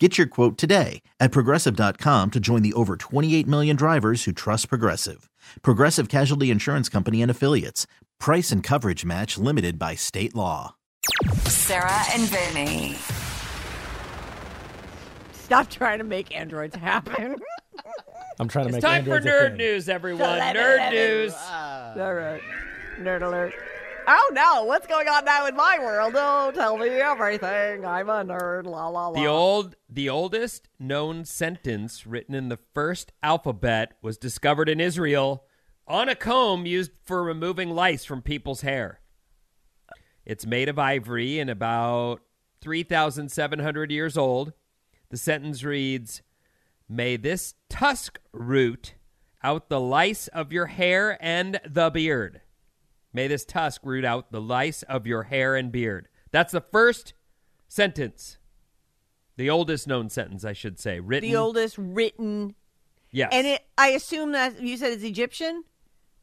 Get your quote today at progressive.com to join the over 28 million drivers who trust Progressive. Progressive Casualty Insurance Company and Affiliates. Price and coverage match limited by state law. Sarah and Vinny. Stop trying to make androids happen. I'm trying to make. It's make time for nerd news, everyone. Nerd news. All right. Nerd alert. Oh no, what's going on now in my world? Oh, tell me everything. I'm a nerd. La la la. The old, the oldest known sentence written in the first alphabet was discovered in Israel on a comb used for removing lice from people's hair. It's made of ivory and about 3,700 years old. The sentence reads, May this tusk root out the lice of your hair and the beard. May this tusk root out the lice of your hair and beard. That's the first sentence. The oldest known sentence, I should say. Written. the oldest written, Yes. and it. I assume that you said it's Egyptian.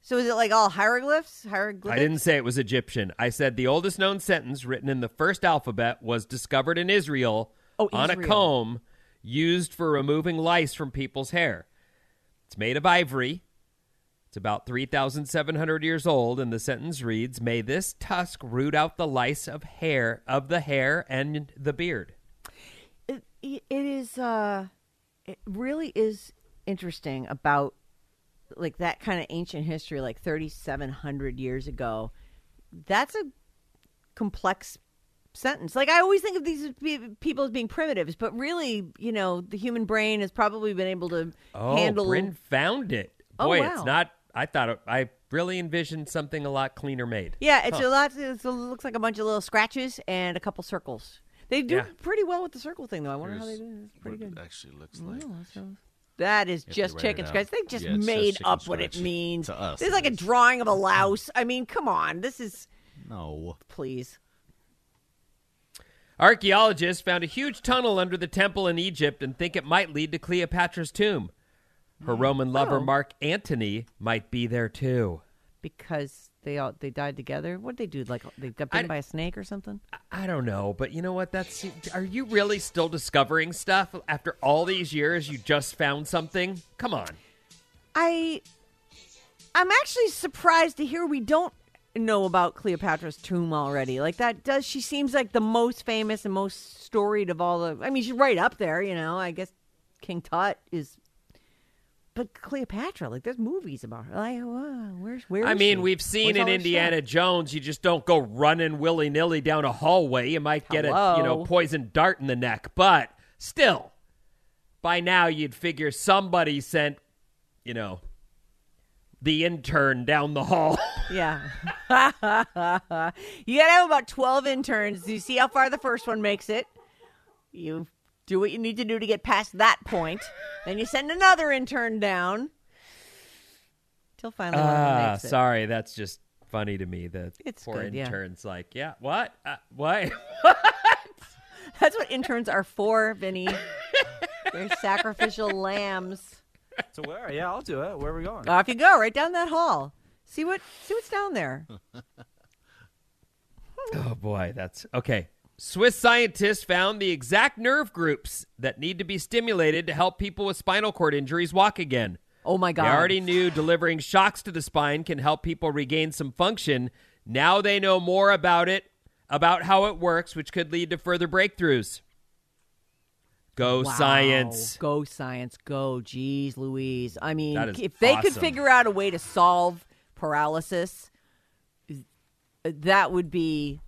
So is it like all hieroglyphs? Hieroglyphics? I didn't say it was Egyptian. I said the oldest known sentence written in the first alphabet was discovered in Israel Oh, on a comb used for removing lice from people's hair. It's made of ivory. It's about 3,700 years old, and the sentence reads May this tusk root out the lice of hair, of the hair and the beard. it, it is uh it really is interesting about like that kind of ancient history like 3700 years ago that's a complex sentence like i always think of these people as being primitives but really you know the human brain has probably been able to Oh, handle Bryn found it. Oh, Boy, wow. it's not. I thought it, I really envisioned something a lot cleaner made. yeah it's Huh. a lot it's, it looks like a bunch of little scratches and a couple circles they do Yeah. pretty well with the circle thing though i wonder how they do it. it's pretty what good it actually looks like. That is just write chicken scratch. They just Yeah, it's just made up what it means. To us, this is it like a drawing of a louse. I mean, come on. This is No. please. Archaeologists found a huge tunnel under the temple in Egypt and think it might lead to Cleopatra's tomb. Her Roman lover Oh. Mark Antony might be there too. Because they all they died together. What did they do? Like they got I- bitten by a snake or something? I don't know, but you know what? That's are you really still discovering stuff after all these years? You just found something? Come on. I I'm actually surprised to hear we don't know about Cleopatra's tomb already. Like that does she seems like the most famous and most storied of all the I mean she's right up there, you know. I guess King Tut is Cleopatra, like there's movies about her. Like, wow, where's where? I mean, she? we've seen Where's in Indiana stuff? Jones, you just don't go running willy nilly down a hallway. You might get a you know Hello? poison dart in the neck, but still, by now you'd figure somebody sent, you know, the intern down the hall. Yeah. you gotta have about 12 interns. Do you see how far the first one makes it. You do what you need to do to get past that point. Then you send another intern down. Till finally one of them Ah, makes it. sorry, that's just funny to me. The It's poor good, yeah. intern's like, yeah, what, uh, what? That's what interns are for, Vinny. They're sacrificial lambs. So where? Yeah, I'll do it. Where are we going? Off you go, right down that hall. See what see what's down there. Oh boy, that's okay. Swiss scientists found the exact nerve groups that need to be stimulated to help people with spinal cord injuries walk again. Oh my god. They already knew delivering shocks to the spine can help people regain some function. Now they know more about it, about how it works, which could lead to further breakthroughs. Go Wow. science. Go science. Go. Jeez Louise. I mean, if they could figure out a way to solve paralysis, that would be,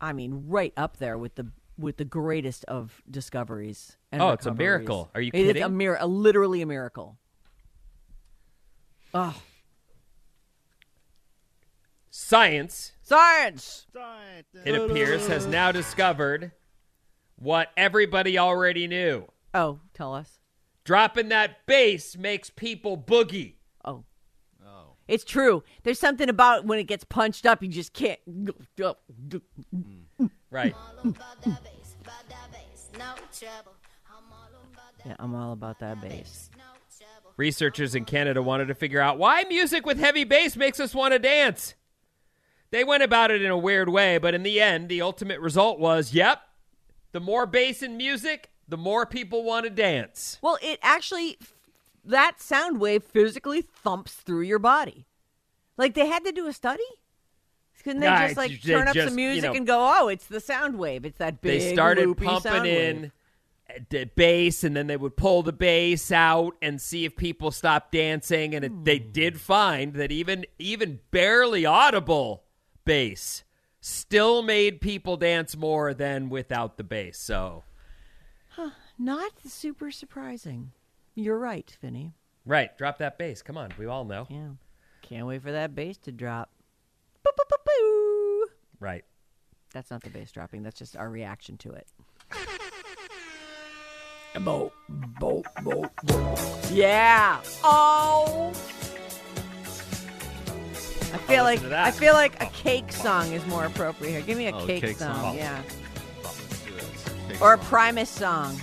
I mean, right up there with the with the greatest of discoveries. And Oh, it's a miracle. Are you kidding? It is a kidding? mir- a, literally a miracle. Oh, Science, science! science. it appears, has now discovered what everybody already knew. Oh, tell us. Dropping that bass makes people boogie. Oh. It's true. There's something about when it gets punched up, you just can't. Mm. Right. Yeah, I'm all about that bass. Researchers in Canada wanted to figure out why music with heavy bass makes us want to dance. They went about it in a weird way, but in the end, the ultimate result was yep, the more bass in music, the more people want to dance. Well, it actually, that sound wave physically thumps through your body. Like they had to do a study? Couldn't they Nah, just like they turn up just, some you music know- and go, oh, it's the sound wave. It's that big they started pumping in wave." uh, the bass and then they would pull the bass out and see if people stopped dancing and it, they Hmm. did find that even even barely audible bass still made people dance more than without the bass so Not super surprising. You're right, Vinny. right drop that bass come on we all know Yeah. Can't wait for that bass to drop. Boop, boop, boop, boo. right That's not the bass dropping. That's just our reaction to it. Bo bo bo. Yeah. Oh. I feel like listen to that. I feel like a cake song is more appropriate here. Give me a Oh, cake, cake song, song. yeah, Cake or a song. Primus song.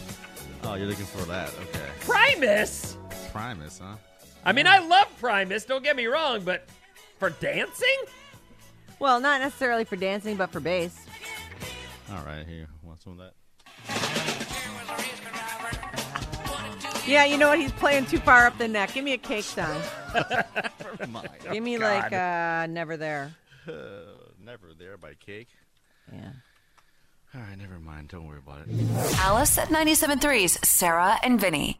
Oh, you're looking for that? Okay. Primus Primus, huh? i mean i love primus don't get me wrong but for dancing Well, not necessarily for dancing, but for bass. All right, here. Want some of that? Yeah, you know what? He's playing too far up the neck. Give me a cake song. My Give me like uh, "Never There." uh, never there by Cake. Yeah. All right, never mind. Don't worry about it. Alice at 97.3's Sarah and Vinny.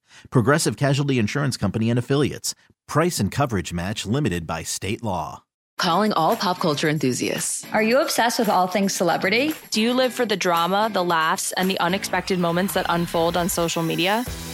Progressive Casualty Insurance Company and Affiliates. Price and coverage match limited by state law. Calling all pop culture enthusiasts. Are you obsessed with all things celebrity? Do you live for the drama, the laughs, and the unexpected moments that unfold on social media?